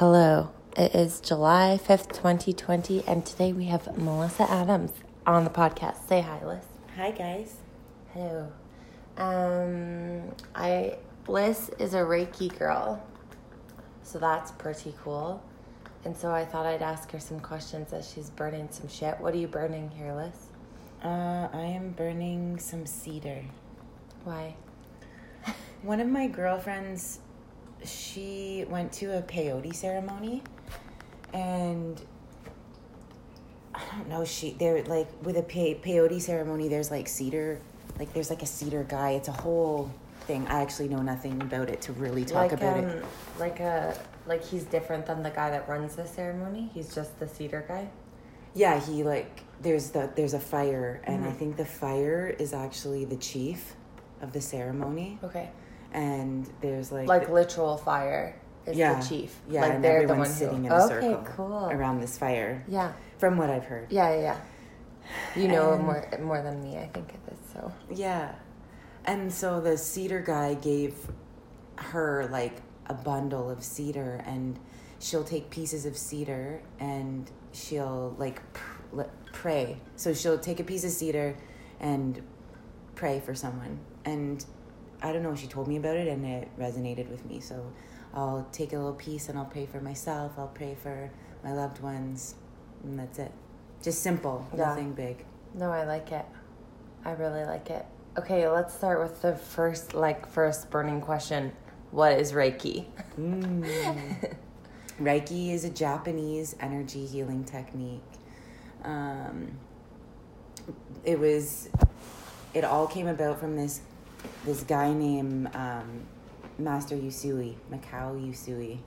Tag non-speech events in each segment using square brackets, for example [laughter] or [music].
Hello, it is July 5th, 2020, and today we have Melissa Adams on the podcast. Say hi, Liz. Hi guys. Hello. Um, I Liz is a Reiki girl, so that's pretty cool. And so I thought I'd ask her some questions as she's burning some shit. What are you burning here, Liz? Uh, I am burning some cedar. Why? One of my girlfriends, she went to a peyote ceremony, and I don't know. She they're like with a pe- peyote ceremony. There's like cedar, like there's like a cedar guy. It's a whole thing. I actually know nothing about it to really talk like about um, it. like a like he's different than the guy that runs the ceremony. He's just the cedar guy. Yeah, he like there's the there's a fire, and I Mhm. think the fire is actually the chief of the ceremony, Okay. And there's like Like literal fire is Yeah. the chief. Yeah, like and they're the everyone's one sitting who... in a okay, circle cool. around this fire, Yeah, from what I've heard. yeah, yeah. yeah. You know And- more more than me, I think it is. So Yeah. And so the cedar guy gave her like a bundle of cedar and she'll take pieces of cedar and she'll like pr- pray. So she'll take a piece of cedar and pray for someone. And I don't know, she told me about it and it resonated with me. So I'll take a little piece and I'll pray for myself. I'll pray for my loved ones. And that's it. Just simple, Yeah. nothing big. no, I like it. I really like it. Okay, let's start with the first like first burning question. What is Reiki? Mm. [laughs] Reiki is a Japanese energy healing technique. Um, it was, it all came about from this this guy named um, Master Yusui, Mikao Yusui.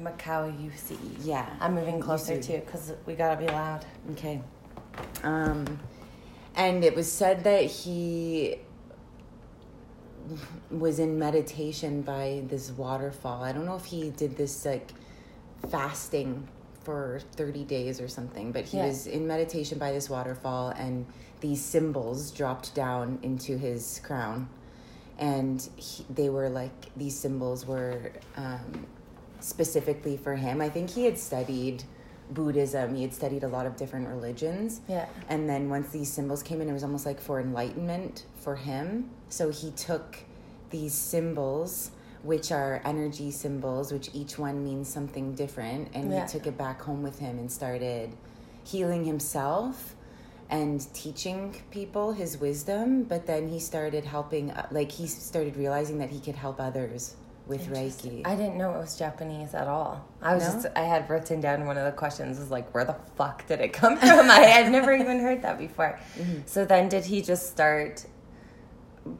Mikao Yusui. Yeah, I'm moving closer Usui. too because we gotta be loud. Okay. Um, and it was said that he was in meditation by this waterfall. I don't know if he did this like fasting for 30 days or something, but he Yeah. was in meditation by this waterfall and these symbols dropped down into his crown. And he, they were like, these symbols were um, specifically for him. I think he had studied Buddhism, he had studied a lot of different religions. Yeah. And then once these symbols came in, it was almost like for enlightenment for him. So he took these symbols, which are energy symbols, which each one means something different, and Yeah. he took it back home with him and started healing himself and teaching people his wisdom. But then he started helping, uh, like, he started realizing that he could help others with Reiki. I didn't know it was Japanese at all. I was No? just I had written down one of the questions was like, where the fuck did it come [laughs] from? I had never even heard that before. Mm-hmm. So then did he just start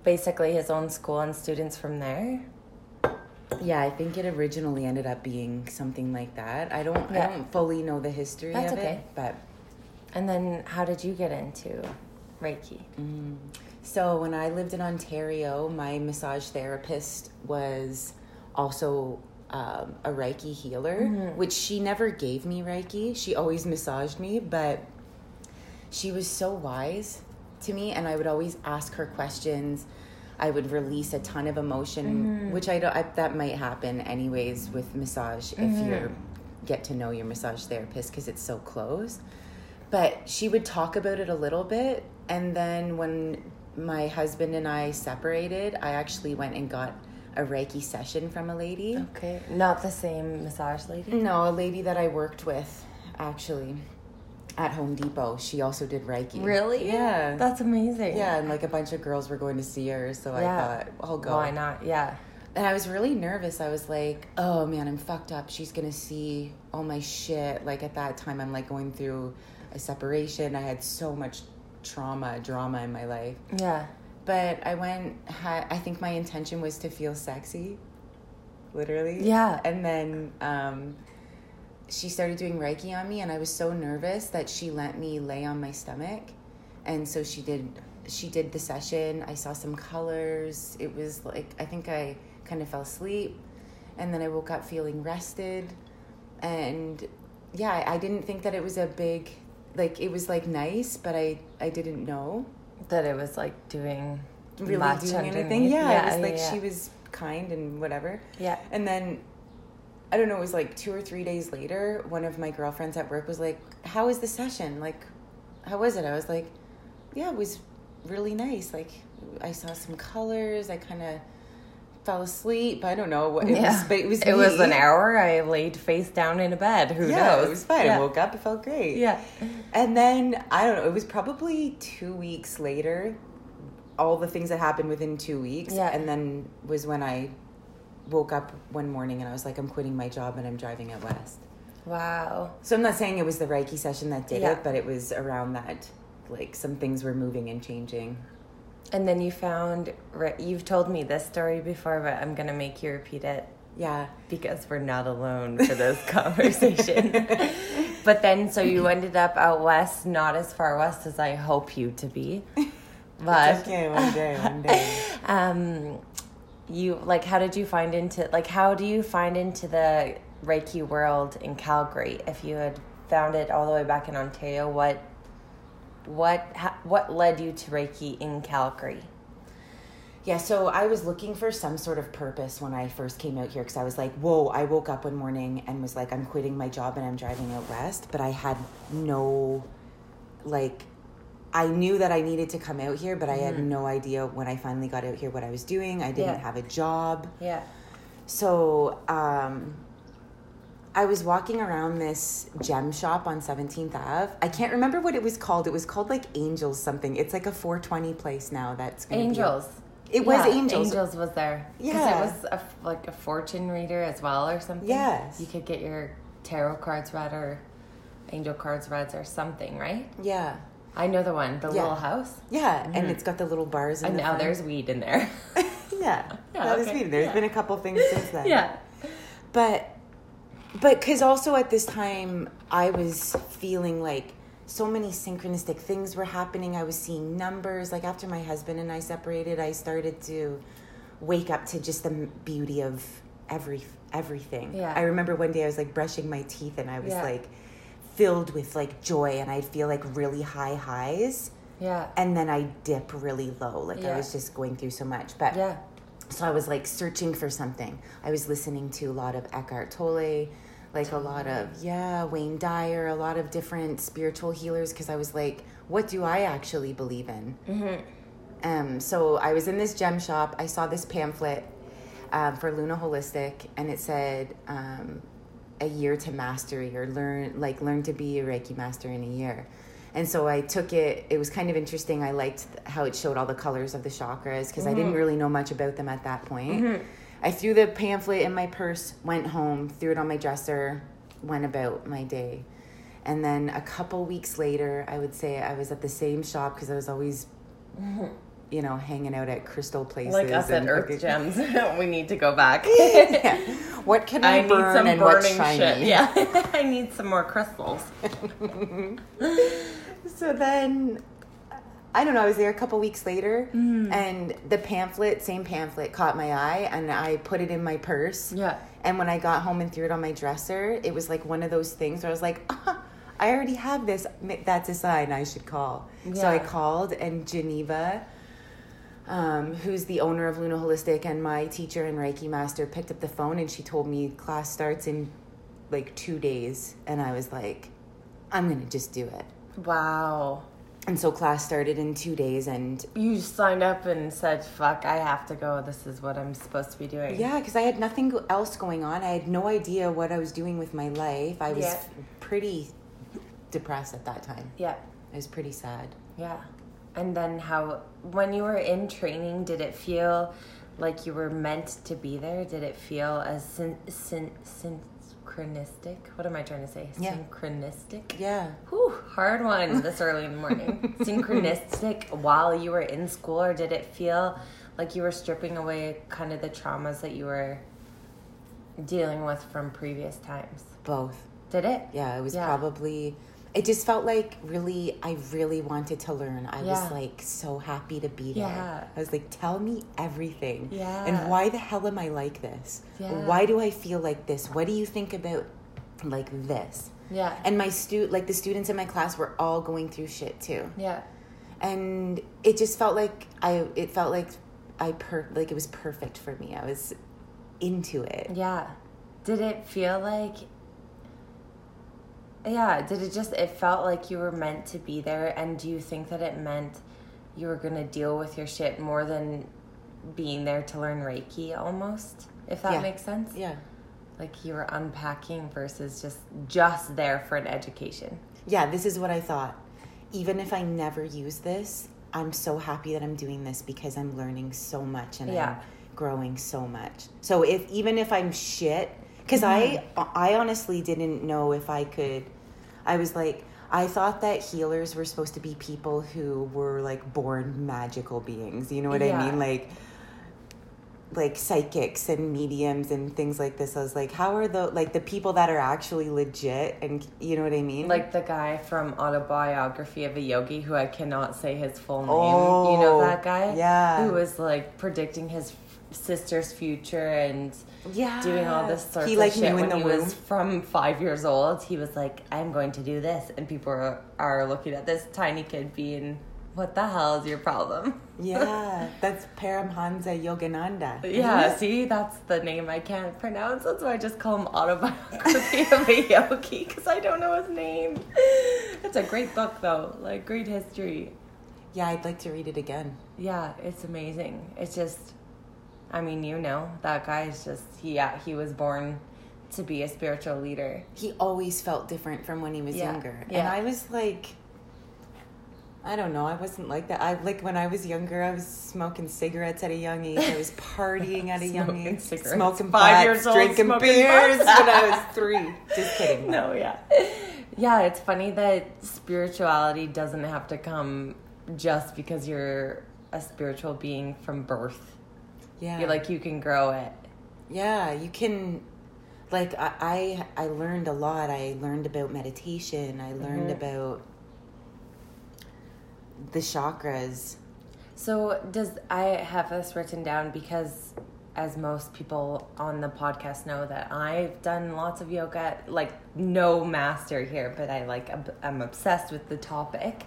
basically his own school and students from there? Yeah, I think it originally ended up being something like that. I don't Yeah. I don't fully know the history That's of okay. it, but And then how did you get into Reiki? mm. so when I lived in Ontario, my massage therapist was also um, a Reiki healer, Mhm. which she never gave me Reiki. She always massaged me, but she was so wise to me, and I would always ask her questions. I would release a ton of emotion, Mhm. which I don't. I, that might happen anyways with massage if Mhm. you get to know your massage therapist because it's so close. But she would talk about it a little bit, and then when my husband and I separated, I actually went and got a Reiki session from a lady. Okay. Not the same massage lady? No, a lady that I worked with actually at Home Depot. She also did Reiki. Really? Yeah. That's amazing. yeah, and like a bunch of girls were going to see her, so Yeah. I thought I'll go. Why not? Yeah. And I was really nervous. I was like, "Oh man, I'm fucked up. She's gonna see all my shit." Like at that time, I'm like going through a separation. I had so much trauma, drama in my life. Yeah. But I went. I think my intention was to feel sexy, literally. Yeah. And then um, she started doing Reiki on me, and I was so nervous that she let me lay on my stomach, and so she did. She did the session. I saw some colors. It was like I think I kind of fell asleep, and then I woke up feeling rested, and yeah, I didn't think that it was a big, like it was like nice, but I I didn't know That it was like doing really much doing anything. underneath. Yeah, it was like yeah. she was kind and whatever. Yeah. And then I don't know, it was like two or three days later, one of my girlfriends at work was like, How was the session? Like, how was it? I was like, Yeah, it was really nice. Like, I saw some colors. I kind of fell asleep. I don't know it yeah. was, but it was it was an hour. I laid face down in a bed. Who Yeah, knows? it was fine. Yeah. I woke up, it felt great. Yeah. And then I don't know, it was probably two weeks later, all the things that happened within two weeks. Yeah. And then was when I woke up one morning and I was like, I'm quitting my job and I'm driving out west. Wow. So I'm not saying it was the Reiki session that did Yeah. it, but it was around that like some things were moving and changing. And then you found. You've told me this story before, but I'm gonna make you repeat it Yeah. because we're not alone for this [laughs] conversation. [laughs] but then, so you ended up out west, not as far west as I hope you to be. [laughs] But okay, one day, one day. um, you like, how did you find into like, how do you find into the Reiki world in Calgary? If you had found it all the way back in Ontario, what, what, ha, what led you to Reiki in Calgary? Yeah, so I was looking for some sort of purpose when I first came out here because I was like, whoa, I woke up one morning and was like, I'm quitting my job and I'm driving out west. But I had no, like, I knew that I needed to come out here, but I had no idea when I finally got out here what I was doing. I didn't Yeah. have a job. Yeah. So um, I was walking around this gem shop on 17th Ave. I can't remember what it was called. It was called like Angels something. It's like a 420 place now that's gonna be- Angels. It was Yeah, Angels. Angels was there. Because it was a, like a fortune reader as well or something. Yes. You could get your tarot cards read or angel cards read or something, right? Yeah. I know the one, the Yeah. little house. Yeah, and mm-hmm. it's got the little bars in And the now front. there's weed in there. [laughs] yeah, [laughs] Yeah, okay. sweet. There's Yeah. been a couple things since then. [laughs] yeah. but but because also at this time I was feeling like so many synchronistic things were happening. I was seeing numbers. Like after my husband and I separated, I started to wake up to just the beauty of every everything. Yeah. I remember one day I was like brushing my teeth and I was Yeah. like filled with like joy and I'd feel like really high highs Yeah. and then I dip really low. Like Yeah. I was just going through so much. But Yeah. so I was like searching for something. I was listening to a lot of Eckhart Tolle, like a lot of yeah, Wayne Dyer, a lot of different spiritual healers because I was like, what do I actually believe in? Mm-hmm. Um, so I was in this gem shop. I saw this pamphlet um, for Luna Holistic, and it said um, a year to mastery or learn like learn to be a Reiki master in a year. And so I took it. It was kind of interesting. I liked how it showed all the colors of the chakras because I didn't really know much about them at that point. I threw the pamphlet in my purse, went home, threw it on my dresser, went about my day. And then a couple weeks later, I would say I was at the same shop because I was always, [laughs] you know, hanging out at crystal places. Like us at and Earth looking- Gems. [laughs] we need to go back. [laughs] Yeah. What can I, I need burn some and what's shiny? shit. Yeah. I need some more crystals. So then, I don't know. I was there a couple weeks later, Mm. and the pamphlet, same pamphlet, caught my eye, and I put it in my purse. Yeah. And when I got home and threw it on my dresser, it was like one of those things where I was like, ah, I already have this. That's a sign I should call. Yeah. So I called, and Geneva, um, who's the owner of Luna Holistic and my teacher and Reiki master, picked up the phone and she told me class starts in like two days. And I was like, I'm going to just do it. Wow. And so class started in two days, and You signed up and said, fuck, I have to go. This is what I'm supposed to be doing. yeah, because I had nothing else going on. I had no idea what I was doing with my life. I was Yeah. pretty depressed at that time. Yeah. I was pretty sad. Yeah. And then how, when you were in training, did it feel like you were meant to be there? Did it feel as sin syn- syn- synchronistic? What am I trying to say? Yeah. Synchronistic? Yeah. Whew, hard one this early in the morning. [laughs] Synchronistic while you were in school, or did it feel like you were stripping away kind of the traumas that you were dealing with from previous times? Both. Did it? Yeah, it was Yeah. probably. It just felt like really, I really wanted to learn. I Yeah. was like so happy to be there. Yeah. I was like, tell me everything. Yeah. And why the hell am I like this? Yeah. Why do I feel like this? What do you think about like this? Yeah. And my stu like the students in my class were all going through shit too. yeah. and it just felt like I it felt like I per like it was perfect for me. I was into it. Yeah. Did it feel like Yeah, did it just it felt like you were meant to be there and do you think that it meant you were going to deal with your shit more than being there to learn Reiki almost? If that Yeah. makes sense? Yeah. Like you were unpacking versus just just there for an education. Yeah, this is what I thought. Even if I never use this, I'm so happy that I'm doing this because I'm learning so much and Yeah. I'm growing so much. So if even if I'm shit, because I mm-hmm. I honestly didn't know if I could. I was like, I thought that healers were supposed to be people who were like born magical beings. You know what Yeah. I mean? Like like psychics and mediums and things like this. I was like, how are the like the people that are actually legit and you know what I mean? Like the guy from Autobiography of a Yogi, who I cannot say his full name. Oh, you know oh, that guy? yeah. Who was like predicting his sister's future and yeah, doing all this sort he of like shit when he womb. was from five years old. He was like, "I'm going to do this," and people are, are looking at this tiny kid being, "What the hell is your problem?" Yeah, [laughs] that's Paramhansa Yogananda. Yeah, see, that's the name I can't pronounce. That's why I just call him Autobiography of a [laughs] Yogi because I don't know his name. It's a great book, though. Like, great history. yeah, I'd like to read it again. Yeah, it's amazing. It's just, I mean, you know, that guy is just, he, yeah, he was born to be a spiritual leader. He always felt different from when he was Yeah, younger, and. I was like, I don't know, I wasn't like that. I like when I was younger, I was smoking cigarettes at a young age. I was [laughs] partying at a young age, cigarettes. smoking Five years old, drinking beers when I was [laughs] three. Just kidding. No, yeah. Yeah, it's funny that spirituality doesn't have to come just because you're a spiritual being from birth. Yeah, You're like, you can grow it. Yeah, you can. Like I, I, I learned a lot. I learned about meditation. I learned Mhm. about the chakras. So does I have this written down because as most people on the podcast know that I've done lots of yoga like no master here but I like I'm obsessed with the topic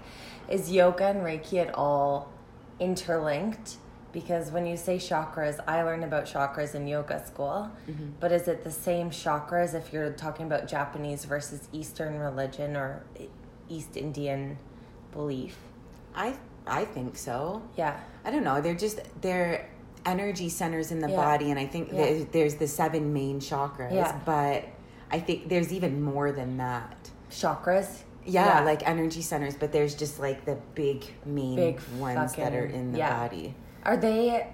is yoga and reiki at all interlinked because when you say chakras I learned about chakras in yoga school mm-hmm. but is it the same chakras if you're talking about Japanese versus eastern religion or East Indian belief I, I think so. yeah I don't know. They're just they're energy centers in the Yeah. body, and I think Yeah. there, there's the seven main chakras. Yeah. But I think there's even more than that. chakras Yeah, like energy centers, but there's just like the big main Big ones that are in the yeah. body. Are they?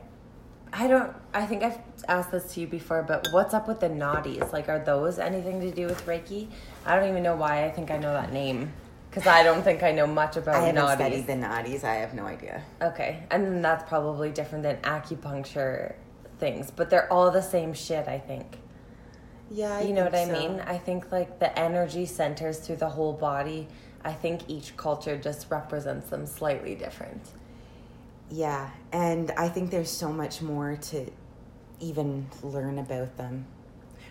I don't. I think I've asked this to you before, but what's up with the nadis? Like, are those anything to do with Reiki? I don't even know why I think I know that name because I don't think I know much about I haven't nadis. studied the nadis. I have no idea. Okay, and that's probably different than acupuncture things, but they're all the same shit. I think. Yeah, you know what I mean? I think like the energy centers through the whole body. I think each culture just represents them slightly different. Yeah, and I think there's so much more to even learn about them.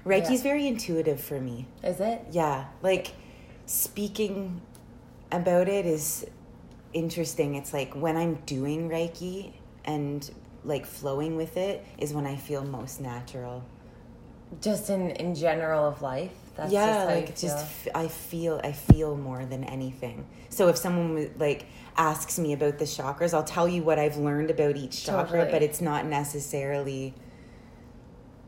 Reiki's Yeah. very intuitive for me. Is it? Yeah, like speaking about it is interesting. It's like when I'm doing Reiki and like flowing with it is when I feel most natural. Just in in general of life. That's yeah, just like just f- I feel I feel more than anything. So if someone like asks me about the chakras, I'll tell you what I've learned about each chakra, Totally. but it's not necessarily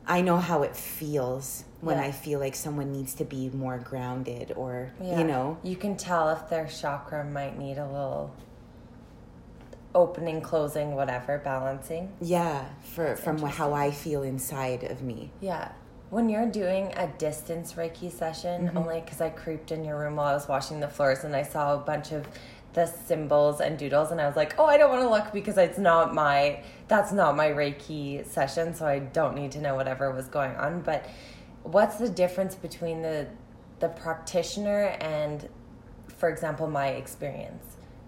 I know how it feels when Yeah. I feel like someone needs to be more grounded or Yeah. you know. you can tell if their chakra might need a little opening, closing, whatever, balancing. Yeah, for from how I feel inside of me. Yeah. When you're doing a distance Reiki session, Mm-hmm. only because I creeped in your room while I was washing the floors and I saw a bunch of the symbols and doodles and I was like, oh, I don't want to look because it's not my, that's not my Reiki session, so I don't need to know whatever was going on. But what's the difference between the the practitioner and, for example, my experience?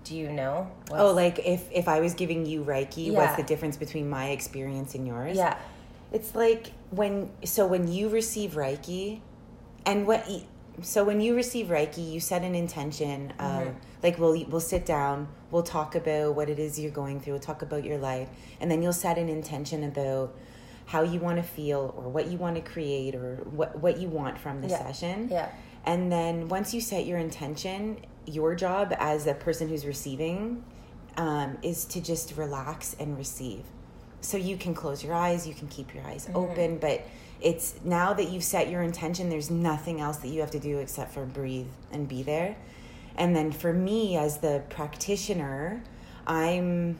Do you know? Oh, like if if I was giving you Reiki, Yeah. what's the difference between my experience and yours? yeah, It's like when so when you receive Reiki, and what so when you receive Reiki, you set an intention of Mhm. like we'll we'll sit down, we'll talk about what it is you're going through, we'll talk about your life, and then you'll set an intention about how you want to feel or what you want to create or what, what you want from the Yeah. session. Yeah. And then once you set your intention, your job as a person who's receiving um, is to just relax and receive. So you can close your eyes, you can keep your eyes Mm-hmm. open, but it's now that you've set your intention, there's nothing else that you have to do except for breathe and be there. And then for me, as the practitioner, I'm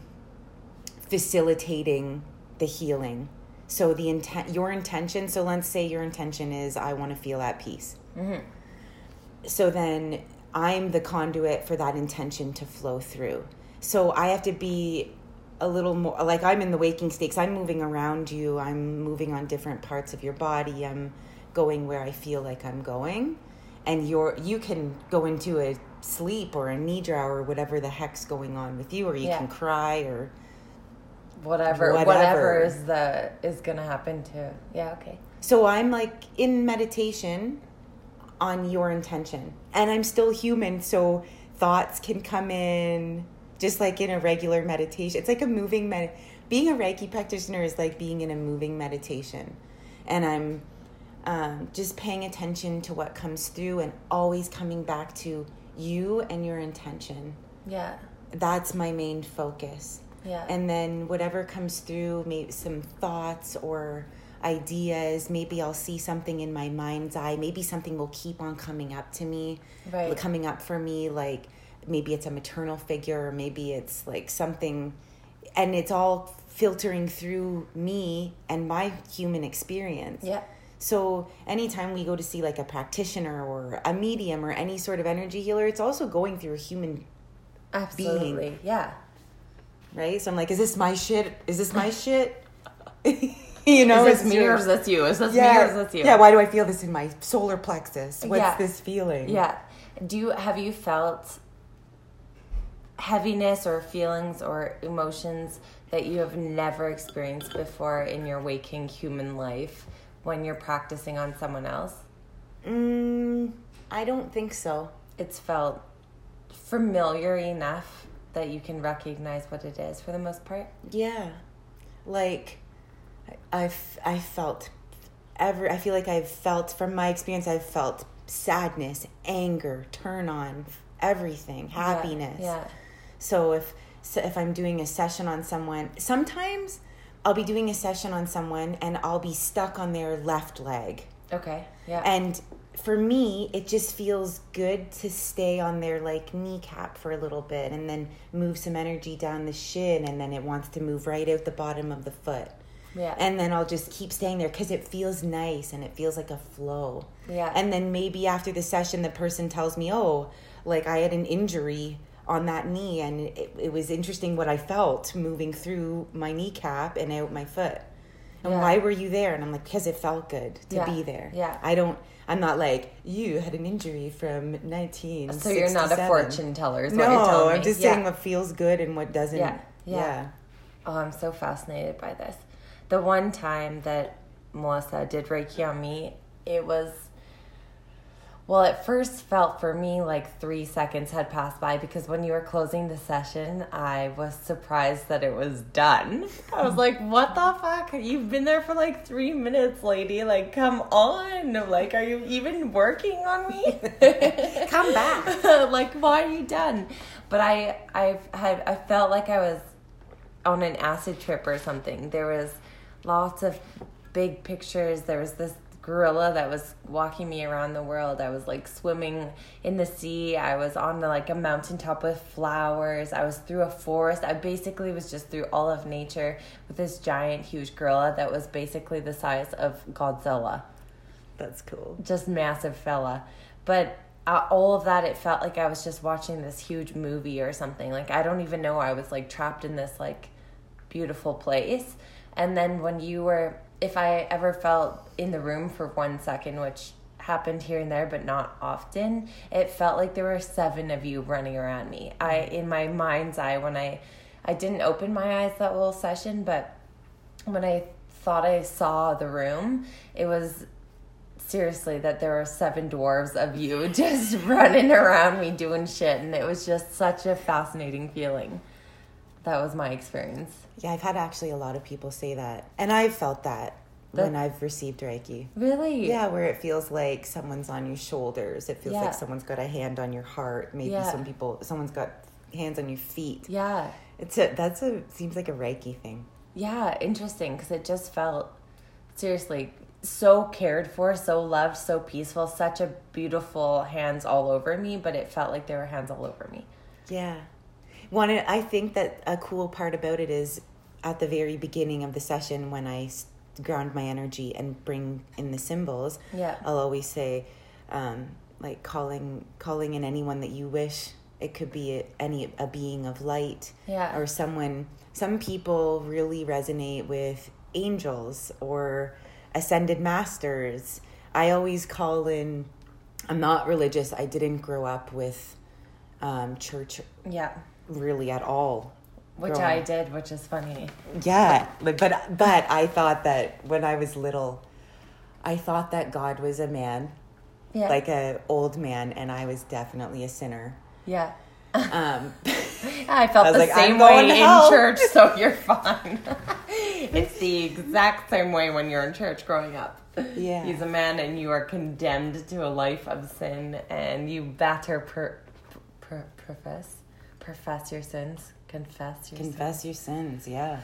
facilitating the healing. So the intent, your intention. So let's say your intention is, I want to feel at peace. So then I'm the conduit for that intention to flow through. So I have to be a little more like I'm in the waking stakes. I'm moving around you. I'm moving on different parts of your body. I'm going where I feel like I'm going. And you're you can go into a sleep or a nidra or whatever the heck's going on with you, or you Yeah. can cry or Whatever, Whatever. whatever is the is gonna happen too. Yeah. Okay. So I'm like in meditation on your intention. And I'm still human, so thoughts can come in just like in a regular meditation. It's like a moving med being a Reiki practitioner is like being in a moving meditation. And I'm um, just paying attention to what comes through and always coming back to you and your intention. Yeah. That's my main focus Yeah. and then whatever comes through maybe some thoughts or ideas maybe i'll see something in my mind's eye maybe something will keep on coming up to me Right. coming up for me like maybe it's a maternal figure or maybe it's like something and it's all filtering through me and my human experience yeah. so anytime we go to see like a practitioner or a medium or any sort of energy healer it's also going through a human Absolutely. Yeah. right? So I'm like, is this my shit? Is this my shit? [laughs] you know, is this it's me or is this you? Is this yeah, me or is this you? yeah. Why do I feel this in my solar plexus? What's Yeah. this feeling? Yeah. Do you have you felt heaviness or feelings or emotions that you have never experienced before in your waking human life when you're practicing on someone else? Mm, I don't think so. It's felt familiar enough that you can recognize what it is for the most part. Yeah, like I've I felt ever. I feel like I've felt from my experience. I've felt sadness, anger, turn on, everything, happiness. Yeah. So if so if I'm doing a session on someone, sometimes I'll be doing a session on someone and I'll be stuck on their left leg. Okay. Yeah. And for me, it just feels good to stay on their like kneecap for a little bit and then move some energy down the shin and then it wants to move right out the bottom of the foot. yeah. And then I'll just keep staying there because it feels nice and it feels like a flow. Yeah. And then maybe after the session, the person tells me, oh, like I had an injury on that knee and it, it was interesting what I felt moving through my kneecap and out my foot. And Yeah. why were you there? And I'm like, because it felt good to Yeah. be there. Yeah. I don't, I'm not like, you had an injury from 19. so you're not a fortune teller, is what you're No, I'm me. just Yeah. saying what feels good and what doesn't. Yeah, yeah. yeah. Oh, I'm so fascinated by this. The one time that Melissa did Reiki on me, it was, well, it first felt for me like three seconds had passed by because when you were closing the session, I was surprised that it was done. I was like, what the fuck? You've been there for like three minutes, lady. Like, come on. Like, are you even working on me? [laughs] Come back. [laughs] like, why are you done? But I, I had, I felt like I was on an acid trip or something. There was lots of big pictures. There was this gorilla that was walking me around the world. I was like swimming in the sea. I was on the, like a mountaintop with flowers. I was through a forest. I basically was just through all of nature with this giant, huge gorilla that was basically the size of Godzilla That's cool. just massive fella. But uh, all of that, it felt like I was just watching this huge movie or something. Like I don't even know. I was like trapped in this like beautiful place. And then when you were, if I ever felt in the room for one second, which happened here and there, but not often, it felt like there were seven of you running around me. I, mm-hmm. in my mind's eye, when I, I didn't open my eyes that whole session, but when I thought I saw the room, it was seriously that there were seven dwarves of you [laughs] just [laughs] running around me doing shit and it was just such a fascinating feeling that was my experience Yeah, I've had actually a lot of people say that. And I've felt that. when I've received Reiki. Really? Yeah, where it feels like someone's on your shoulders. It feels Yeah. like someone's got a hand on your heart. Maybe Yeah. some people, someone's got hands on your feet. Yeah. It's a that's a seems like a Reiki thing. Yeah, interesting because it just felt seriously so cared for, so loved, so peaceful, such a beautiful hands all over me, but it felt like there were hands all over me. Yeah. One, I think that a cool part about it is at the very beginning of the session when i ground my energy and bring in the symbols. Yeah. I'll always say, um, like calling calling in anyone that you wish. It could be a, any a being of light, Yeah. or someone. Some people really resonate with angels or ascended masters. I always call in. I'm not religious. I didn't grow up with um, church Yeah. Really at all. Which growing I did, which is funny. Yeah, but but I thought that when I was little, I thought that God was a man, Yeah. like a old man, and I was definitely a sinner. yeah. Um, [laughs] I felt I the like, same way in hell. church, so [laughs] you're fine. [laughs] it's the exact same way when you're in church growing up. Yeah. He's a man and you are condemned to a life of sin and you better per, per, profess profess your sins, confess your sins. confess your sins, yeah.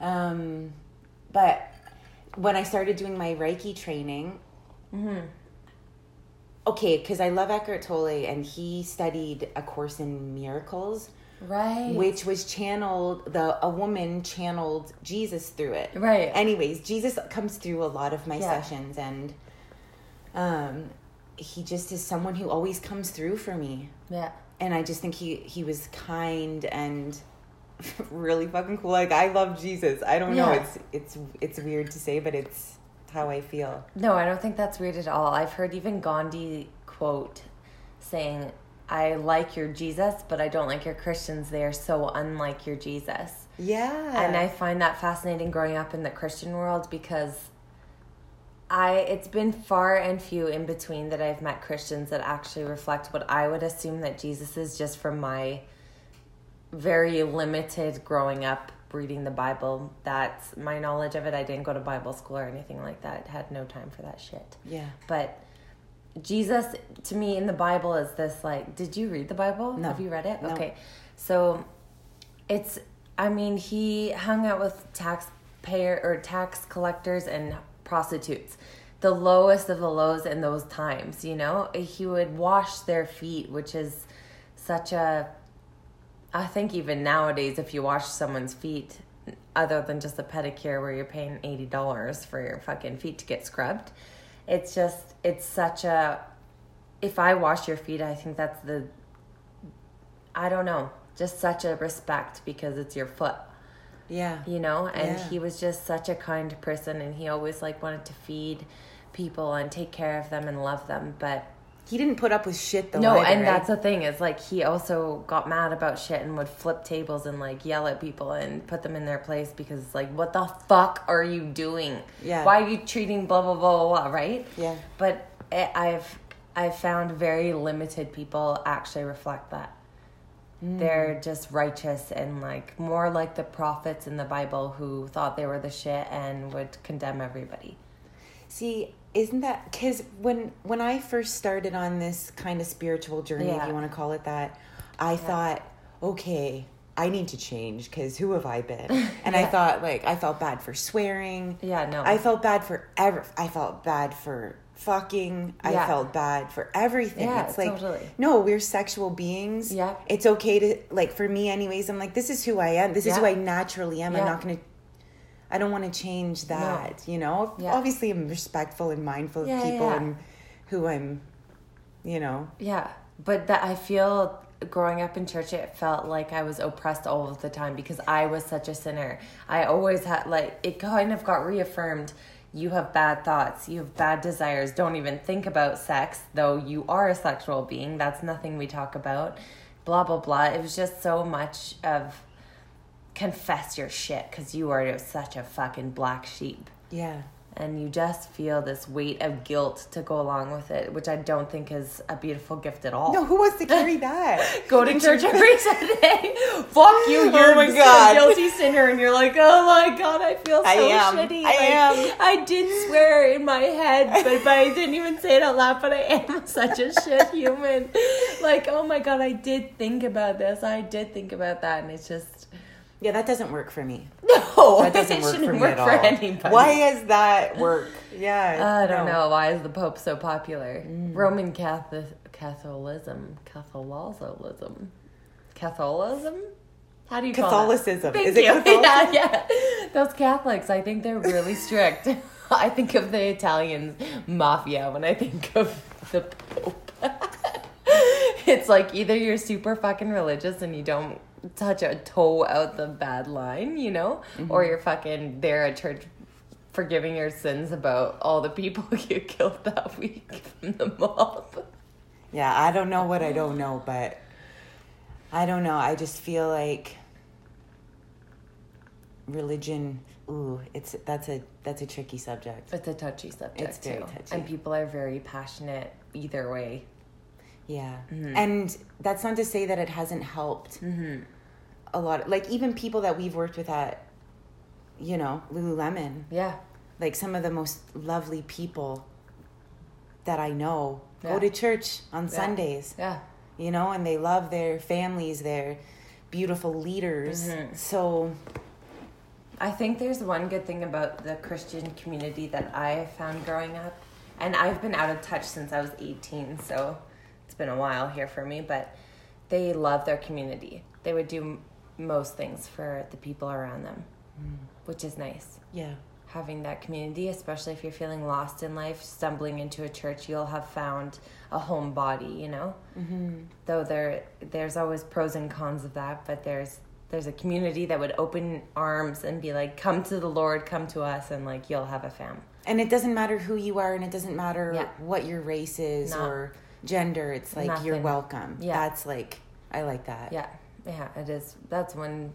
Um, but when I started doing my Reiki training, Mm-hmm. okay, because I love Eckhart Tolle, and he studied A Course in Miracles. Right. which was channeled the a woman channeled jesus through it Right. anyways jesus comes through a lot of my Yeah. sessions and um he just is someone who always comes through for me yeah. And i just think he he was kind and [laughs] really fucking cool like i love jesus i don't know it's it's it's weird to say but it's how i feel No, I don't think that's weird at all. I've heard even Gandhi quote saying, I like your Jesus, but I don't like your Christians. They are so unlike your Jesus. yeah and I find that fascinating growing up in the Christian world because I it's been far and few in between that I've met Christians that actually reflect what I would assume that Jesus is just from my very limited growing up reading the Bible. That's my knowledge of it. I didn't go to Bible school or anything like that. Had no time for that shit. yeah But Jesus to me in the Bible is this like did you read the Bible? No. Have you read it? No. Okay. So it's I mean, he hung out with taxpayer or tax collectors and prostitutes. The lowest of the lows in those times, you know? He would wash their feet, which is such a I think even nowadays if you wash someone's feet other than just a pedicure where you're paying $80 for your fucking feet to get scrubbed, it's just it's such a if I wash your feet, I think that's the I don't know, just such a respect because it's your foot, yeah you know? And Yeah. he was just such a kind person and he always like wanted to feed people and take care of them and love them, but he didn't put up with shit though no, either, and right? that's the thing is like he also got mad about shit and would flip tables and like yell at people and put them in their place because like what the fuck are you doing? Yeah. Why are you treating blah blah blah blah, blah right? Yeah. But it, I've I've found very limited people actually reflect that. Mm. They're just righteous and like more like the prophets in the Bible who thought they were the shit and would condemn everybody. See, isn't that because when when I first started on this kind of spiritual journey, Yeah. if you want to call it that, I thought, okay, I need to change because who have I been? [laughs] And I thought like I felt bad for swearing. Yeah, no. I felt bad for ever. I felt bad for fucking. I Yeah. felt bad for everything. Yeah, it's like totally. no, we're sexual beings. Yeah. it's okay to like for me, anyways. I'm like this is who I am. This is who I naturally am. I'm not gonna. I don't want to change that, you know. Yeah. Obviously, I'm respectful and mindful of people yeah. and who I'm, you know. Yeah, but that I feel growing up in church, it felt like I was oppressed all of the time because I was such a sinner. I always had like it kind of got reaffirmed. You have bad thoughts. You have bad desires. Don't even think about sex, though you are a sexual being. That's nothing we talk about. Blah blah blah. It was just so much of confess your shit because you are such a fucking black sheep. Yeah. And you just feel this weight of guilt to go along with it, which I don't think is a beautiful gift at all. No, who wants to [laughs] carry that? Go to church every [laughs] Sunday. Fuck you, Oh you're my a God. guilty sinner, and you're like, oh my god, I feel so I am. shitty. I Like, am. I did swear in my head, but, but I didn't even say it out loud. But I am [laughs] such a shit human. Like, oh my god, I did think about this. I did think about that, and it's just Yeah, that doesn't work for me. [laughs] no, That doesn't it work for shouldn't me work at all. for anybody. Why does that work? Yeah. [laughs] I don't no. know. Why is the Pope so popular? Mm. Roman Catholic, Catholicism, Catholicism, Catholicism. How do you? Catholicism. Thank Is it you. Catholicism? [laughs] Yeah, yeah. Those Catholics, I think they're really strict. I think of the Italian mafia when I think of the Pope. it's like either you're super fucking religious and you don't touch a toe out the bad line, you know, or mm-hmm. you're fucking there at church forgiving your sins about all the people [laughs] you killed that week from the mob. Yeah, I don't know what I don't know, but I don't know. I just feel like religion. Ooh, it's that's a that's a tricky subject. It's a touchy subject It's very too, touchy. and people are very passionate either way. Yeah, Mm-hmm. and that's not to say that it hasn't helped Mm-hmm. a lot. Like even people that we've worked with at, you know, Lululemon, Yeah, like some of the most lovely people that I know Yeah. go to church on Yeah. Sundays. yeah, you know, and they love their families, their beautiful leaders. Mhm. So, I think there's one good thing about the Christian community that I found growing up, and I've been out of touch since I was 18, so been a while here for me, but they love their community. They would do m- most things for the people around them, which is nice. yeah. Having that community, especially if you're feeling lost in life, stumbling into a church, you'll have found a home body, you know? Mm-hmm. though there there's always pros and cons of that but there's there's a community that would open arms and be like come to the lord come to us and like you'll have a fam And it doesn't matter who you are, and it doesn't matter Yeah. what your race is Not- or gender. It's like you're welcome. Yeah. That's like, I like that. yeah yeah it is that's one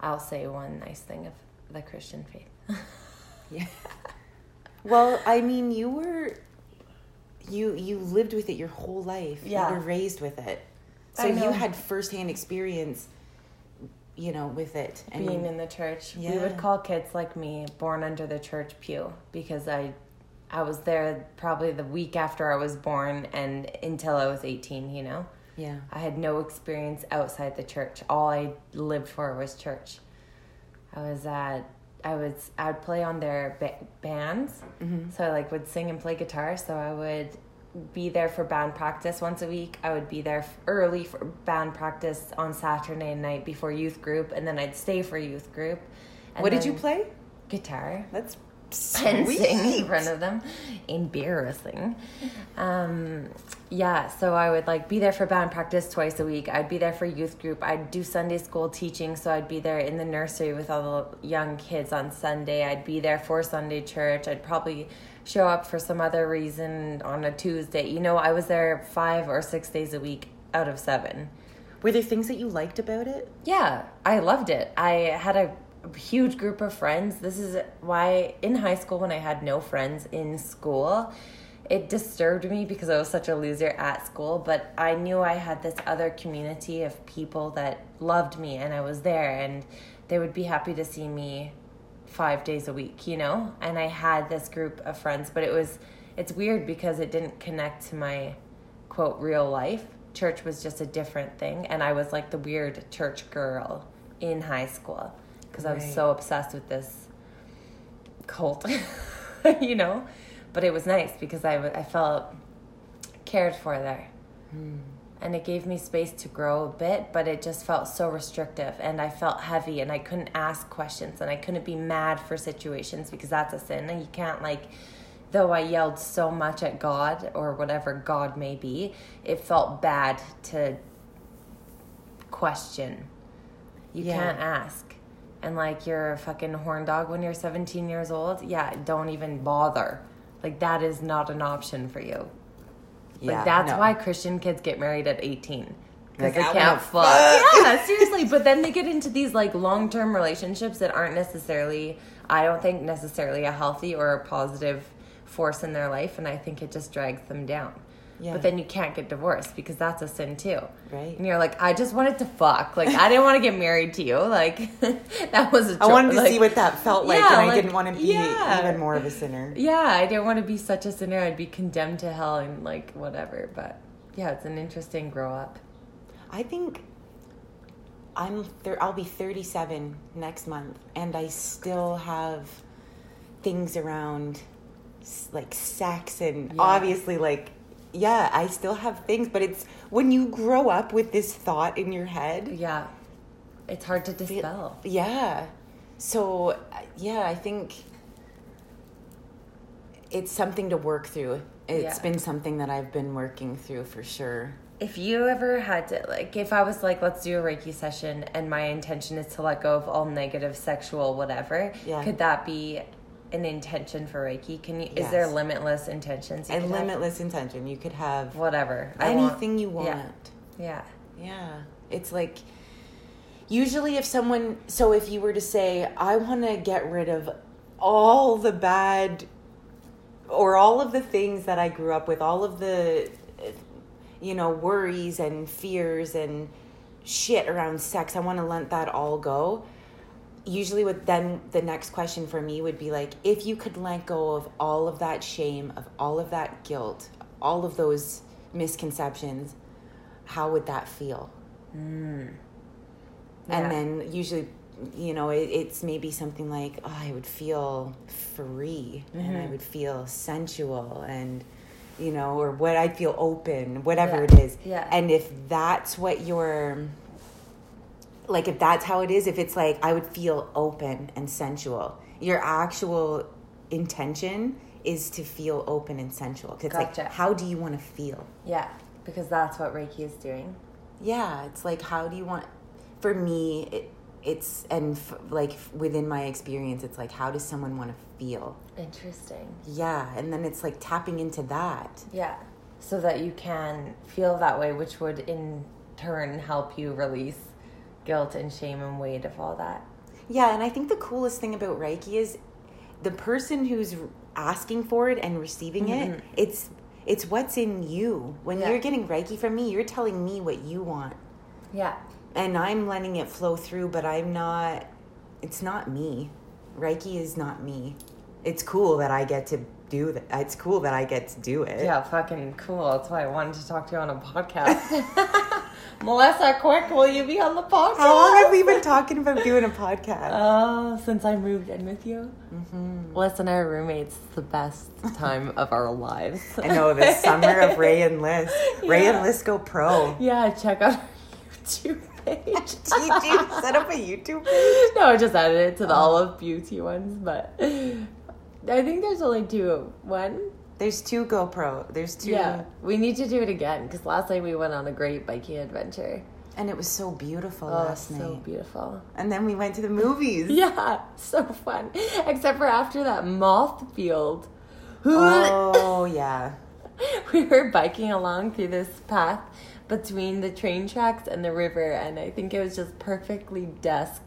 i'll say one nice thing of the christian faith [laughs] Yeah. [laughs] well, I mean, you were, you you lived with it your whole life. Yeah. You were raised with it, so you had firsthand experience, you know, with it. And being in the church we would call kids like me born under the church pew because i i was there probably the week after i was born and until i was 18 you know yeah, I had no experience outside the church. All I lived for was church. I was at I was I would play on their ba- bands, Mm-hmm. so I like would sing and play guitar. So I would be there for band practice once a week. I would be there early for band practice on Saturday night before youth group, and then I'd stay for youth group. What did you play? Guitar That's and in front of them. Embarrassing. Um, yeah, so I would like be there for band practice twice a week. I'd be there for youth group. I'd do Sunday school teaching, so I'd be there in the nursery with all the young kids on Sunday. I'd be there for Sunday church. I'd probably show up for some other reason on a Tuesday. You know, I was there five or six days a week out of seven. Were there things that you liked about it? Yeah, I loved it. I had a huge group of friends. This is why in high school, when I had no friends in school, it disturbed me because I was such a loser at school. But I knew I had this other community of people that loved me, and I was there, and they would be happy to see me five days a week, you know? And I had this group of friends, but it was, it's weird because it didn't connect to my quote real life. Church was just a different thing, and I was like the weird church girl in high school because I was Right. so obsessed with this cult, [laughs] you know? But it was nice because I, I felt cared for there. Hmm. And it gave me space to grow a bit, but it just felt so restrictive. And I felt heavy, and I couldn't ask questions, and I couldn't be mad for situations because that's a sin. And you can't, like, though I yelled so much at God or whatever God may be, it felt bad to question. You Yeah. can't ask. And like you're a fucking horn dog when you're 17 years old. Yeah, don't even bother. Like that is not an option for you. Like that's no. why Christian kids get married at 18. because Like, they I can't fuck. fuck. Yeah, seriously. But then they get into these like long term relationships that aren't necessarily, I don't think necessarily a healthy or a positive force in their life, and I think it just drags them down. Yeah. But then you can't get divorced because that's a sin too. Right. And you're like, I just wanted to fuck. Like I didn't want to get married to you. Like [laughs] that was a I wanted to like- see what that felt like, Yeah, and I like, didn't want to be yeah. even more of a sinner. Yeah, I didn't want to be such a sinner. I'd be condemned to hell and like whatever. But yeah, it's an interesting grow up. I think I'm thir- I'll be 37 next month, and I still have things around like sex and Yeah. obviously like yeah, I still have things, but it's when you grow up with this thought in your head. Yeah, it's hard to dispel. Yeah. So, yeah, I think it's something to work through. It's Yeah. been something that I've been working through for sure. If you ever had to, like, if I was like, let's do a Reiki session and my intention is to let go of all negative sexual whatever, Yeah. could that be an intention for Reiki? Can you, is there limitless intentions? And could have? limitless intention. You could have Whatever. I want- anything you want. Yeah. Yeah. Yeah. It's like usually if someone so if you were to say I want to get rid of all the bad or all of the things that I grew up with, all of the you know, worries and fears and shit around sex, I want to let that all go. Usually what then the next question for me would be like if you could let go of all of that shame, of all of that guilt, all of those misconceptions, how would that feel? Hmm. Yeah. And then usually, you know, it, it's maybe something like, oh, I would feel free and I mm-hmm. would feel sensual and, you know, or what I'd feel open, whatever Yeah. it is. Yeah. And if that's what your, like, if that's how it is, if it's like, I would feel open and sensual, your actual intention is to feel open and sensual. 'Cause It's Gotcha. like, how do you want to feel? Yeah. Because that's what Reiki is doing. yeah it's like how do you want for me it, it's and f- like within my experience it's like how does someone want to feel Interesting. yeah and then it's like tapping into that Yeah. So that you can feel that way, which would in turn help you release guilt and shame and weight of all that. yeah and i think the coolest thing about reiki is the person who's asking for it and receiving Mhm. it it's it's what's in you when Yeah. you're getting reiki from me you're telling me what you want Yeah. and i'm letting it flow through but i'm not it's not me reiki is not me it's cool that i get to do that it's cool that i get to do it Yeah, fucking cool. That's why I wanted to talk to you on a podcast. [laughs] [laughs] Melissa, quick, will you be on the podcast? how long have we been talking about doing a podcast Oh, since I moved in with you. Mm-hmm. Listen, our roommates, the best time of our lives. i know the summer of ray and liz [laughs] ray and liz go pro Yeah, check out our YouTube page. [laughs] did you set up a youtube page no, I just added it to the Olive Beauty ones, but I think there's only two. One? There's two gopro there's two Yeah. We need to do it again because last night we went on a great biking adventure. and it was so beautiful Oh, last so night So beautiful. and then we went to the movies [laughs] Yeah, so fun. Except for after that moth field. oh [laughs] yeah we were biking along through this path between the train tracks and the river, and I think it was just perfectly dusk.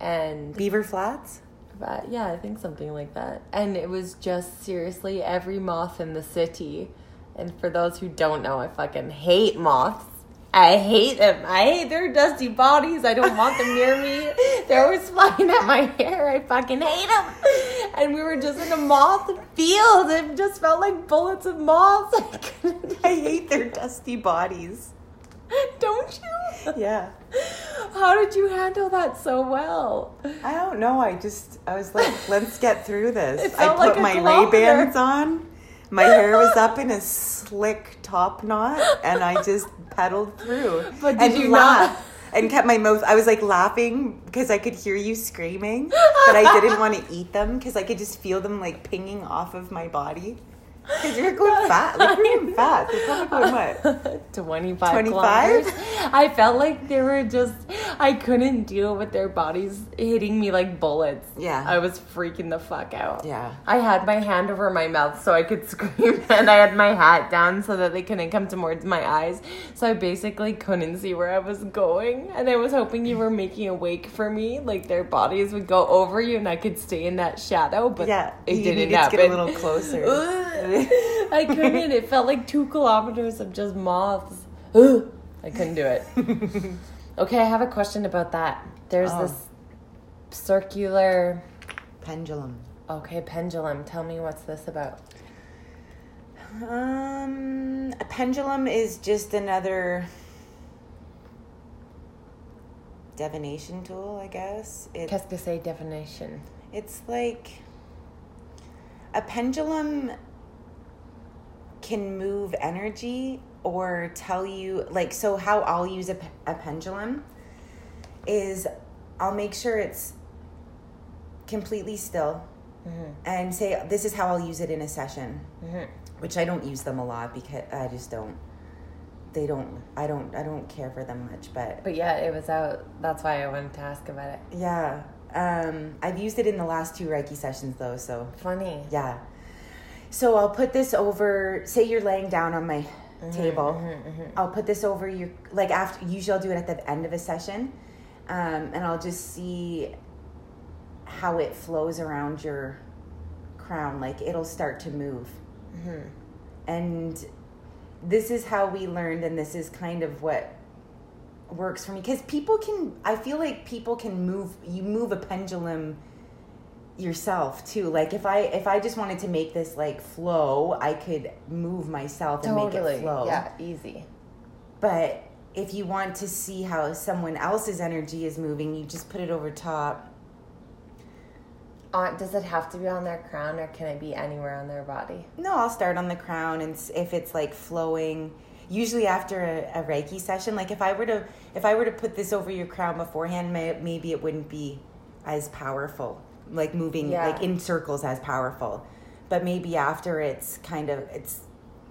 And beaver flats but yeah, I think something like that. And it was just seriously every moth in the city. And for those who don't know, I fucking hate moths. I hate them. I hate their dusty bodies. I don't want them near me. [laughs] They're always flying at my hair. I fucking hate them. And we were just in a moth field. It just felt like bullets of moths. [laughs] I i hate their dusty bodies [laughs] Don't you? yeah [laughs] How did you handle that so well? I don't know. I just I was like, [laughs] let's get through this. I put like my Ray-Bans on. My hair was up in a slick top knot, and I just pedaled through. But did and you laugh. not- And kept my mouth. I was like laughing because I could hear you screaming, but I didn't want to eat them because I could just feel them like pinging off of my body. Because you're going fast. Like, you're going fast. You're probably going what? [laughs] 25 25? I felt like they were just, I couldn't deal with their bodies hitting me like bullets. Yeah. I was freaking the fuck out. Yeah. I had my hand over my mouth so I could [laughs] scream, and I had my hat down so that they couldn't come towards my eyes. So I basically couldn't see where I was going. And I was hoping you were making a wake for me, like their bodies would go over you and I could stay in that shadow, but Yeah. it didn't happen. to get a little closer. [laughs] [laughs] I couldn't. It felt like two kilometers of just moths. [gasps] I couldn't do it. [laughs] Okay, I have a question about that. There's Oh. this circular, Pendulum. okay, pendulum. Tell me what's this about? Um, a pendulum is just another divination tool, I guess. It, Qu'est-ce que c'est definition? it's like a pendulum can move energy or tell you like so how i'll use a, a pendulum is i'll make sure it's completely still and say this is how i'll use it in a session Mhm. which i don't use them a lot because i just don't they don't i don't i don't care for them much but But yeah, it was out. That's why I wanted to ask about it. yeah um i've used it in the last two reiki sessions though so Funny. Yeah. So I'll put this over. Say you're laying down on my mm-hmm, table. Mm-hmm, mm-hmm. I'll put this over your like after. Usually I'll do it at the end of a session, um, and I'll just see how it flows around your crown. Like it'll start to move, and this is how we learned, and this is kind of what works for me because people can. I feel like people can move. You move a pendulum yourself too. Like if i if i just wanted to make this like flow i could move myself and make it flow. Yeah, easy. but if you want to see how someone else's energy is moving you just put it over top. Uh, does it have to be on their crown or can it be anywhere on their body? no i'll start on the crown and if it's like flowing. Usually after a, a reiki session like if i were to if i were to put this over your crown beforehand may, maybe it wouldn't be as powerful like moving Yeah. like in circles as powerful but maybe after it's kind of it's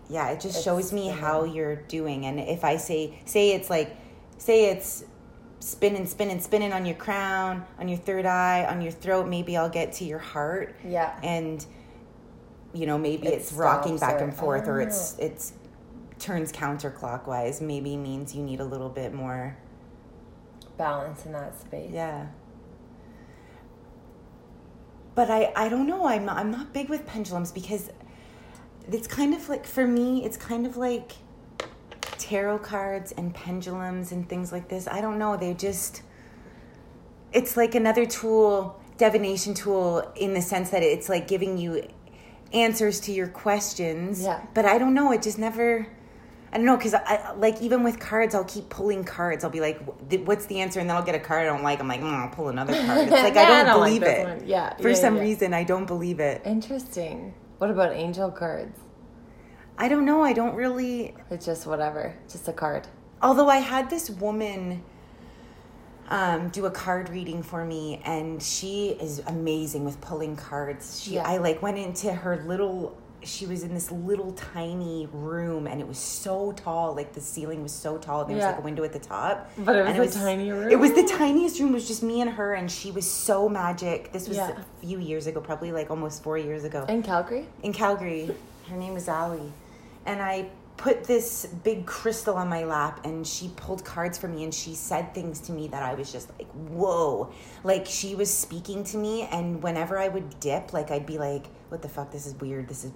yeah it just It's shows me spinning. how you're doing and if i say say it's like say it's spinning spinning spinning on your crown on your third eye on your throat maybe i'll get to your heart Yeah. and you know maybe It it's rocking back or- and forth or it's Oh. it's turns counterclockwise maybe means you need a little bit more Balance in that space. yeah but i i don't know. I'm i'm not big with pendulums because it's kind of like for me it's kind of like tarot cards and pendulums and things like this. I don't know. They just it's like another tool divination tool in the sense that it's like giving you answers to your questions. Yeah. but i don't know. It just never i don't know because i like even with cards i'll keep pulling cards i'll be like what's the answer and then i'll get a card i don't like i'm like mm, i'll pull another [laughs] card it's like Nah, i don't, like believe this it one. Yeah. for yeah, some yeah. reason i don't believe it Interesting. What about angel cards? i don't know i don't really It's just whatever. Just a card. although I had this woman um, do a card reading for me, and she is amazing with pulling cards. She, Yeah. I like went into her little. She was in this little tiny room, and it was so tall. Like the ceiling was so tall. There was like a window at the top. But it was and a tiny room? It was the tiniest room. It was just me and her, and she was so magic. This was Yeah. a few years ago, probably like almost four years ago In Calgary? in Calgary. Her name is Ali. And I put this big crystal on my lap and she pulled cards for me and she said things to me that I was just like, whoa. Like she was speaking to me and whenever I would dip, like I'd be like, what the fuck, this is weird. This is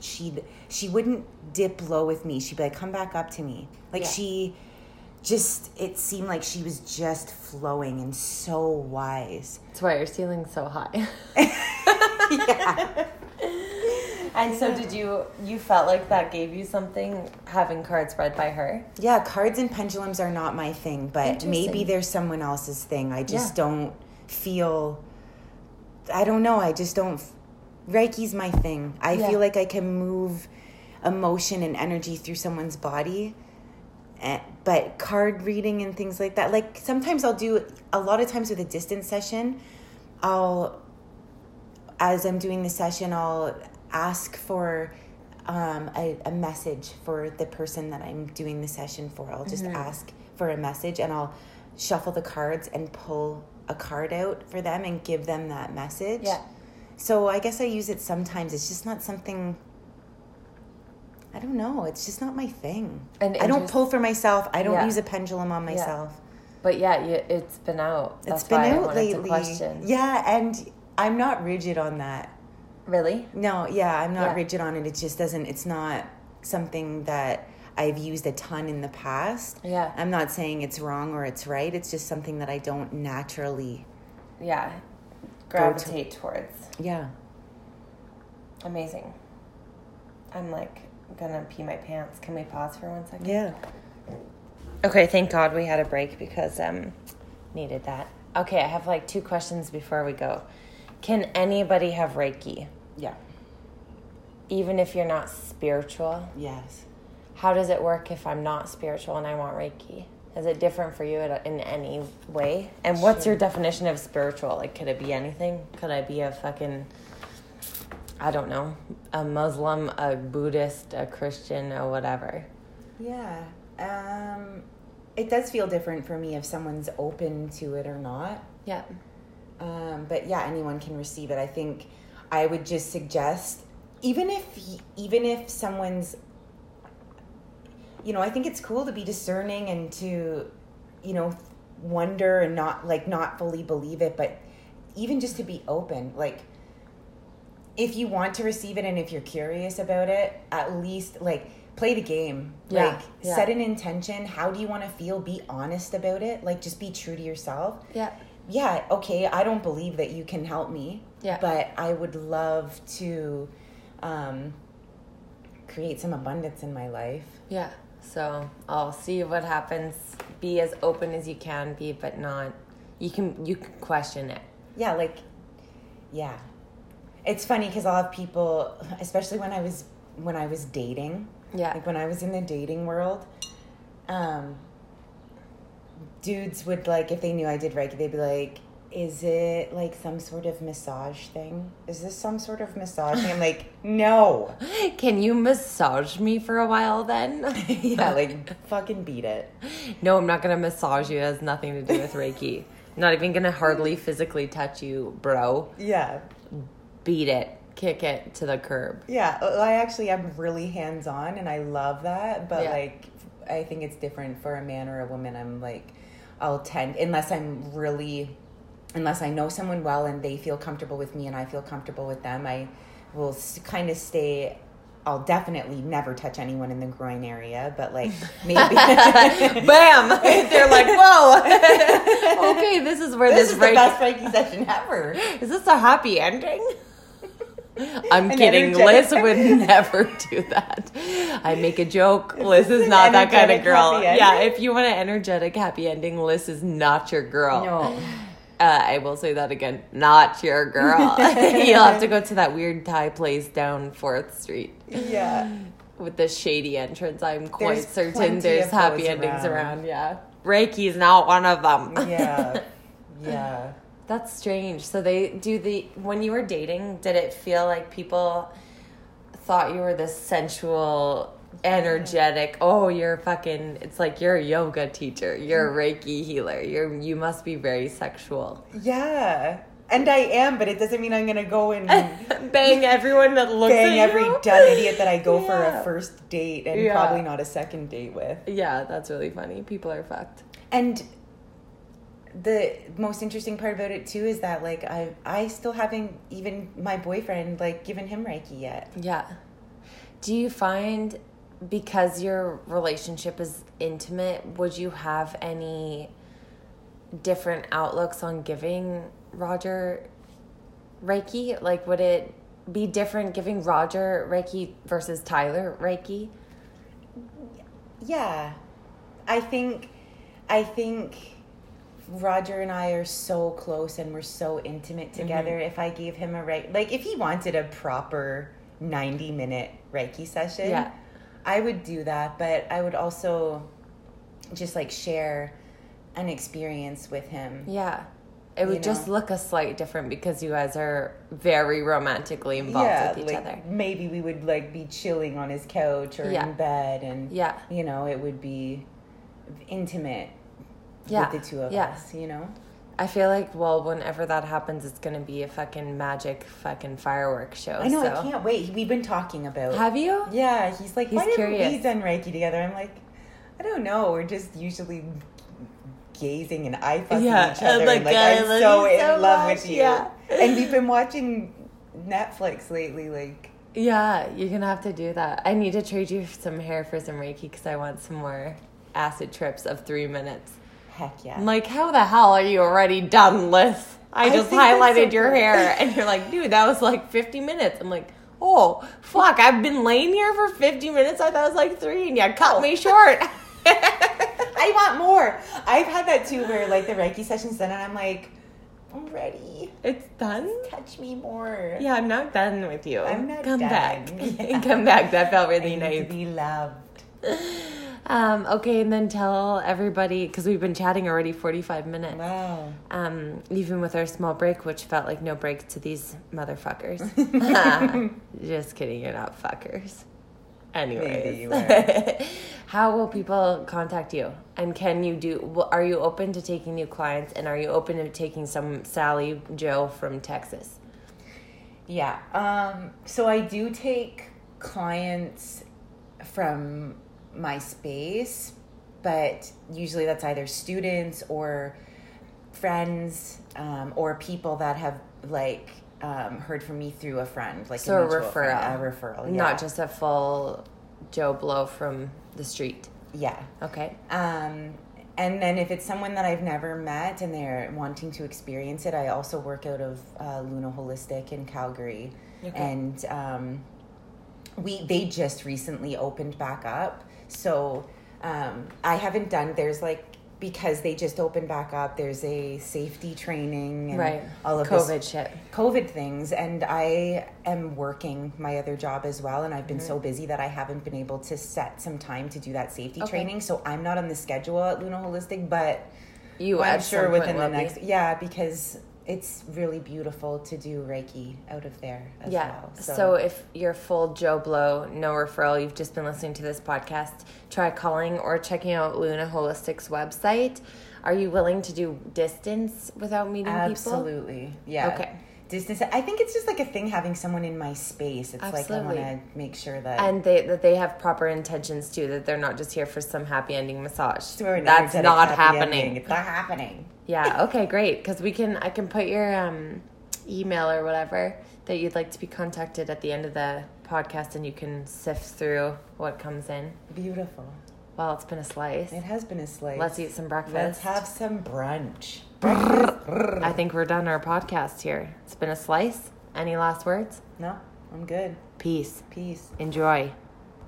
she'd she wouldn't dip low with me. She'd be like, come back up to me. Like Yeah. she just it seemed like she was just flowing and so wise. That's why your ceiling's so high. [laughs] yeah. and so did you you felt like that gave you something having cards read by her? Yeah, cards and pendulums are not my thing, but maybe they're someone else's thing. I just Yeah. don't feel. I don't know. I just don't. Reiki's my thing. I Yeah. feel like I can move emotion and energy through someone's body. Eh, But card reading and things like that, like sometimes I'll do, a lot of times with a distance session, I'll, as I'm doing the session, I'll ask for um, a, a message for the person that I'm doing the session for. I'll just ask for a message and I'll shuffle the cards and pull a card out for them and give them that message. Yeah. So I guess I use it sometimes. It's just not something. I don't know. It's just not my thing. And I don't pull for myself. I don't Yeah. use a pendulum on myself. But yeah, it's been out. That's It's been out lately. Yeah, and I'm not rigid on that. Really? No, yeah, I'm not Yeah. rigid on it. It just doesn't. It's not something that I've used a ton in the past. Yeah. I'm not saying it's wrong or it's right. It's just something that I don't naturally. Yeah. Gravitate towards. Yeah. Amazing. I'm like gonna pee my pants. Can we pause for one second? Yeah. Okay, thank God we had a break because um needed that. Okay, I have like two questions before we go. Can anybody have Reiki? Yeah. Even if you're not spiritual? Yes. How does it work if I'm not spiritual and I want Reiki? Is it different for you in in any way? And what's your definition of spiritual? Like, could it be anything? Could I be a fucking, I don't know, a Muslim, a Buddhist, a Christian, or whatever? Yeah. Um, it does feel different for me if someone's open to it or not. Yeah. Um, but yeah, anyone can receive it. I think I would just suggest, even if even if someone's, you know, I think it's cool to be discerning and to, you know, wonder and not like not fully believe it, but even just to be open, like. If you want to receive it and if you're curious about it, at least like play the game. Yeah, Like yeah. set an intention. How do you want to feel? Be honest about it. Like just be true to yourself Yeah. yeah, okay, I don't believe that you can help me. Yeah. But I would love to um, create some abundance in my life. Yeah. So I'll see what happens. Be as open as you can be, but not. You can you can question it. Yeah, like, yeah. It's funny because I'll have people, especially when I was when I was dating, Yeah. like when I was in the dating world, um, dudes would like if they knew I did Reiki, they'd be like, "Is it like some sort of massage thing? Is this some sort of massage thing?" I'm like, "No." [laughs] Can you massage me for a while then? [laughs] yeah, like fucking beat it. No, I'm not gonna massage you. It has nothing to do with Reiki. [laughs] Not even gonna hardly physically touch you, bro. Yeah, Beat it. Kick it to the curb. yeah. I actually am really hands on, and I love that. But Yeah. like, I think it's different for a man or a woman. I'm like, I'll tend unless I'm really, unless I know someone well and they feel comfortable with me and I feel comfortable with them. I will kind of stay. I'll definitely never touch anyone in the groin area, but like [laughs] maybe. [laughs] Bam! [laughs] They're like, whoa. okay, this is where this this, is the best Reiki session ever. Is this a happy ending? I'm An kidding. Liz would never do that. I make a joke. Liz this is not that kind of girl. Yeah, if you want an energetic happy ending, Liz is not your girl. No. Uh, I will say that again. Not your girl. [laughs] You'll have to go to that weird Thai place down Fourth Street Yeah. with the shady entrance. I'm quite There's certain there's happy endings around. around. Yeah, Reiki is not one of them. Yeah. [laughs] Yeah. That's strange. So they do the when you were dating, did it feel like people thought you were this sensual, energetic, oh, you're fucking it's like you're a yoga teacher, you're a Reiki healer. You're you must be very sexual. Yeah. And I am, but it doesn't mean I'm gonna go and [laughs] Bang everyone that looks bang at every you. dumb idiot that I go for a first date and Yeah. probably not a second date with. Yeah, that's really funny. People are fucked. And the most interesting part about it too is that like I I still haven't even my boyfriend like given him Reiki yet. Yeah. Do you find because your relationship is intimate, would you have any different outlooks on giving Roger Reiki? Like, would it be different giving Roger Reiki versus Tyler Reiki? Yeah. I think I think Roger and I are so close and we're so intimate mm-hmm. together. If I gave him a right like if he wanted a proper 90 minute Reiki session, Yeah. I would do that, but I would also just like share an experience with him. Yeah. It would you just look a slight different because you guys are very romantically involved with each like, other. Maybe we would like be chilling on his couch or Yeah. in bed, and Yeah. you know, it would be intimate Yeah. with the two of Yeah. us. You know, I feel like, well, whenever that happens, it's gonna be a fucking magic fucking fireworks show. I know. so. I can't wait. We've been talking about. Have you? yeah, he's like, He's why haven't we curious. done Reiki together? I'm like, I don't know. We're just usually gazing and eye fucking Yeah, each other. like, I I'm so in so love much, with you. yeah. And we've been watching Netflix lately. Like, Yeah, you're gonna have to do that. I need to trade you some hair for some Reiki because I want some more acid trips of three minutes. Heck yeah. I'm like, how the hell are you already done, Liz? I I just highlighted so your hair, and you're like, dude, that was like 50 minutes. I'm like, oh fuck, I've been laying here for 50 minutes. I thought it was like three, and you cut Oh. me short. [laughs] [laughs] I want more. I've had that too, where like the Reiki session's done, and I'm like, I'm ready. it's done. Touch me more. Yeah, I'm not done with you. I'm not done. Come done. back. Yeah. [laughs] Come back. That felt I really need nice. to be loved. Um, okay, and then tell everybody because we've been chatting already 45 minutes. Wow. Um, even with our small break, which felt like no break to these motherfuckers. [laughs] [laughs] Just kidding, you're not fuckers. Anyways, [laughs] how will people contact you? And can you do? Are you open to taking new clients? And are you open to taking some Sally Joe from Texas? Yeah. Um, so I do take clients from my space, but usually that's either students or friends um, or people that have like um, heard from me through a friend, like So a friend, referral. a referral, yeah. Not just a full Joe Blow from the street. yeah. Okay. Um, and then if it's someone that I've never met and they're wanting to experience it, I also work out of uh, Luna Holistic in Calgary, Okay. and um, we they just recently opened back up. So um, I haven't done. There's like because they just opened back up. There's a safety training and Right. all of this COVID shit. COVID things, and I am working my other job as well, and I've been so Mm-hmm. busy that I haven't been able to set some time to do that safety Okay. training. So I'm not on the schedule at Luna Holistic, but You, I'm sure within the will be. next, yeah, because it's really beautiful to do Reiki out of there as Yeah. well. So. if you're full Joe Blow, no referral, you've just been listening to this podcast, try calling or checking out Luna Holistic's website. Are you willing to do distance without meeting people? absolutely, yeah. Okay. Distance. I think it's just like a thing having someone in my space. It's like I want to make sure that And they that they have proper intentions too, that they're not just here for some happy ending massage. That's not happening. ending. It's not happening. Yeah. Okay. Great. Because we can. I can put your um, email or whatever that you'd like to be contacted at the end of the podcast, and you can sift through what comes in. Beautiful. Well, it's been a slice. It has been a slice. Let's eat some breakfast. Let's have some brunch. I think we're done our podcast here. It's been a slice. Any last words? No, I'm good. Peace. Peace. Enjoy.